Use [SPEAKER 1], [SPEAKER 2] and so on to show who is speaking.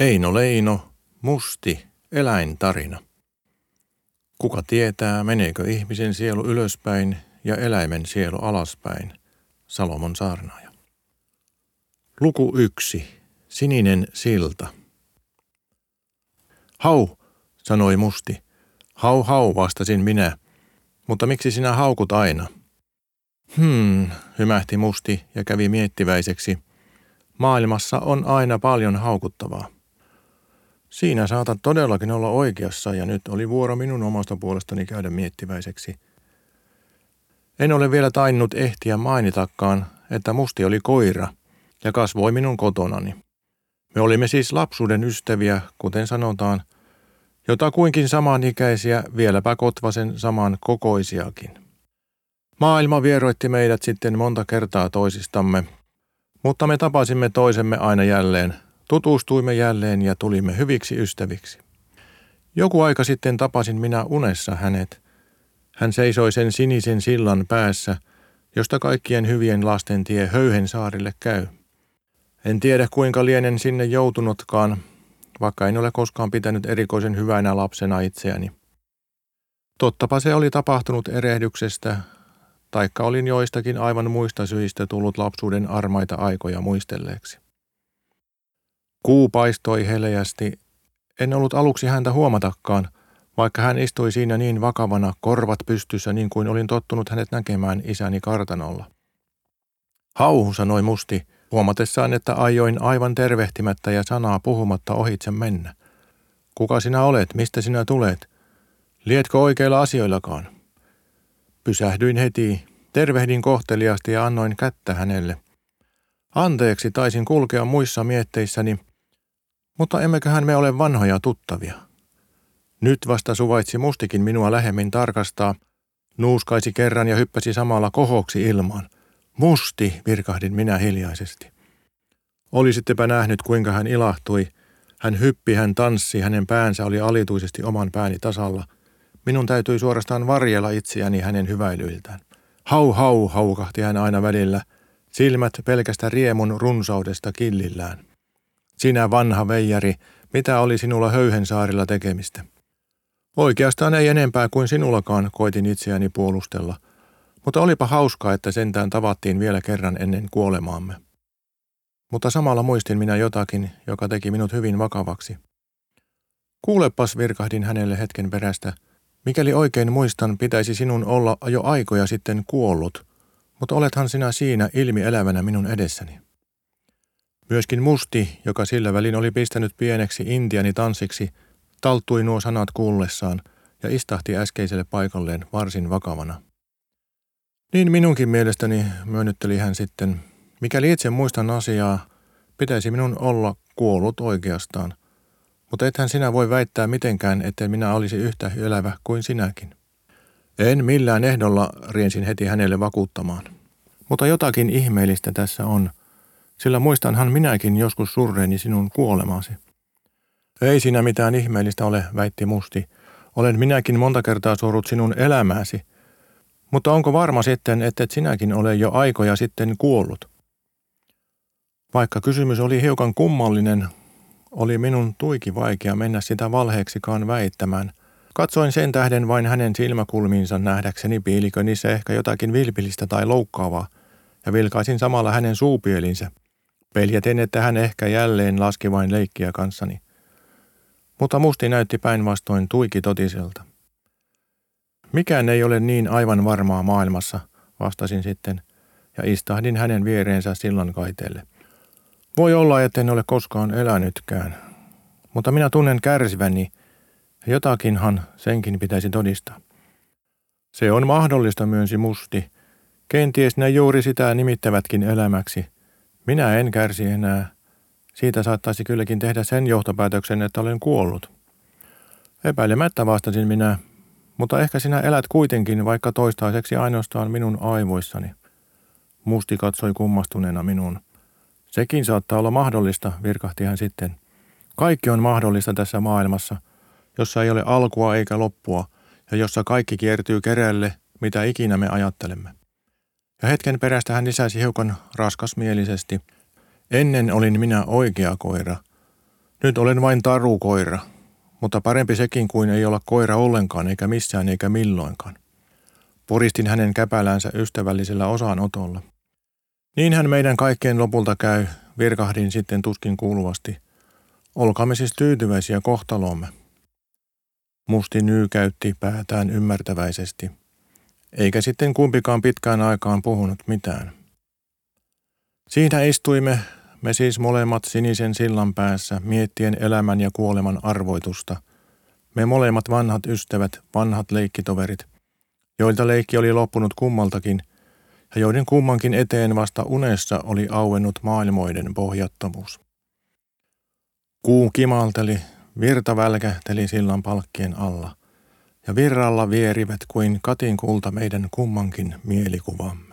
[SPEAKER 1] Eino Leino, musti, eläintarina. Kuka tietää, meneekö ihmisen sielu ylöspäin ja eläimen sielu alaspäin? Salomon saarnaaja. Luku yksi. Sininen silta. Hau, sanoi musti. Hau hau, vastasin minä. Mutta miksi sinä haukut aina? Hmm, hymähti musti ja kävi miettiväiseksi. Maailmassa on aina paljon haukuttavaa. Siinä saatat todellakin olla oikeassa ja nyt oli vuoro minun omasta puolestani käydä miettiväiseksi. En ole vielä tainnut ehtiä mainitakaan, että musti oli koira ja kasvoi minun kotonani. Me olimme siis lapsuuden ystäviä, kuten sanotaan, jotakuinkin samanikäisiä, vieläpä kotvasen saman kokoisiakin. Maailma vieroitti meidät sitten monta kertaa toisistamme, mutta me tapasimme toisemme aina jälleen Tutustuimme jälleen ja tulimme hyviksi ystäviksi. Joku aika sitten tapasin minä unessa hänet. Hän seisoi sen sinisen sillan päässä, josta kaikkien hyvien lasten tie Höyhen saarille käy. En tiedä kuinka lienen sinne joutunutkaan, vaikka en ole koskaan pitänyt erikoisen hyvänä lapsena itseäni. Tottapa se oli tapahtunut erehdyksestä, taikka olin joistakin aivan muista syistä tullut lapsuuden armaita aikoja muistelleeksi. Kuu paistoi heleästi. En ollut aluksi häntä huomatakaan, vaikka hän istui siinä niin vakavana, korvat pystyssä niin kuin olin tottunut hänet näkemään isäni kartanolla. Hauhu, sanoi musti, huomatessaan, että ajoin aivan tervehtimättä ja sanaa puhumatta ohitse mennä. Kuka sinä olet, mistä sinä tulet? Lietkö oikeilla asioillakaan? Pysähdyin heti, tervehdin kohteliasti ja annoin kättä hänelle. Anteeksi, taisin kulkea muissa mietteissäni, mutta emmeköhän me ole vanhoja tuttavia. Nyt vasta suvaitsi mustikin minua lähemmin tarkastaa, nuuskaisi kerran ja hyppäsi samalla kohoksi ilmaan. Musti, virkahdin minä hiljaisesti. Olisittepä nähnyt, kuinka hän ilahtui. Hän hyppi, hän tanssi, hänen päänsä oli alituisesti oman pääni tasalla. Minun täytyi suorastaan varjella itseäni hänen hyväilyiltään. Hau hau, haukahti hän aina välillä, silmät pelkästä riemun runsaudesta killillään. Sinä vanha veijari, mitä oli sinulla höyhensaarilla tekemistä? Oikeastaan ei enempää kuin sinullakaan, koitin itseäni puolustella. Mutta olipa hauskaa, että sentään tavattiin vielä kerran ennen kuolemaamme. Mutta samalla muistin minä jotakin, joka teki minut hyvin vakavaksi. Kuulepas, virkahdin hänelle hetken perästä. Mikäli oikein muistan, pitäisi sinun olla jo aikoja sitten kuollut, mutta olethan sinä siinä ilmi elävänä minun edessäni. Myöskin Musti, joka sillä välin oli pistänyt pieneksi intiani tanssiksi, talttui nuo sanat kuullessaan ja istahti äskeiselle paikalleen varsin vakavana. Niin minunkin mielestäni myönnytteli hän sitten, mikäli itse muistan asiaa, pitäisi minun olla kuollut oikeastaan. Mutta ethän sinä voi väittää mitenkään, että minä olisi yhtä elävä kuin sinäkin. En millään ehdolla riensin heti hänelle vakuuttamaan. Mutta jotakin ihmeellistä tässä on – sillä muistanhan minäkin joskus surreeni sinun kuolemasi. Ei siinä mitään ihmeellistä ole, väitti Musti. Olen minäkin monta kertaa surut sinun elämääsi. Mutta onko varma sitten, että sinäkin ole jo aikoja sitten kuollut? Vaikka kysymys oli hiukan kummallinen, oli minun tuiki vaikea mennä sitä valheeksikaan väittämään. Katsoin sen tähden vain hänen silmäkulmiinsa nähdäkseni piilikö niissä ehkä jotakin vilpillistä tai loukkaavaa, ja vilkaisin samalla hänen suupielinsä – Peljäten, että hän ehkä jälleen laski vain leikkiä kanssani. Mutta musti näytti päinvastoin tuiki totiselta. Mikään ei ole niin aivan varmaa maailmassa, vastasin sitten, ja istahdin hänen viereensä sillan kaiteelle. Voi olla, etten ole koskaan elänytkään, mutta minä tunnen kärsiväni, ja jotakinhan senkin pitäisi todistaa. Se on mahdollista, myönsi musti. Kenties ne juuri sitä nimittävätkin elämäksi, minä en kärsi enää. Siitä saattaisi kylläkin tehdä sen johtopäätöksen, että olen kuollut. Epäilemättä vastasin minä, mutta ehkä sinä elät kuitenkin vaikka toistaiseksi ainoastaan minun aivoissani. Musti katsoi kummastuneena minuun. Sekin saattaa olla mahdollista, virkahti hän sitten. Kaikki on mahdollista tässä maailmassa, jossa ei ole alkua eikä loppua, ja jossa kaikki kiertyy kerälle, mitä ikinä me ajattelemme. Ja hetken perästä hän lisäsi hiukan raskasmielisesti. Ennen olin minä oikea koira. Nyt olen vain tarukoira, mutta parempi sekin kuin ei olla koira ollenkaan eikä missään eikä milloinkaan. Poristin hänen käpälänsä ystävällisellä osanotolla. Niinhän meidän kaikkeen lopulta käy, virkahdin sitten tuskin kuuluvasti. Olkaamme siis tyytyväisiä kohtaloomme. Musti nyykäytti päätään ymmärtäväisesti, eikä sitten kumpikaan pitkään aikaan puhunut mitään. Siinä istuimme, me siis molemmat sinisen sillan päässä, miettien elämän ja kuoleman arvoitusta. Me molemmat vanhat ystävät, vanhat leikkitoverit, joilta leikki oli loppunut kummaltakin, ja joiden kummankin eteen vasta unessa oli auennut maailmoiden pohjattomuus. Kuu kimalteli, virta välkähteli sillan palkkien alla, ja virralla vierivät kuin katin kulta meidän kummankin mielikuvamme.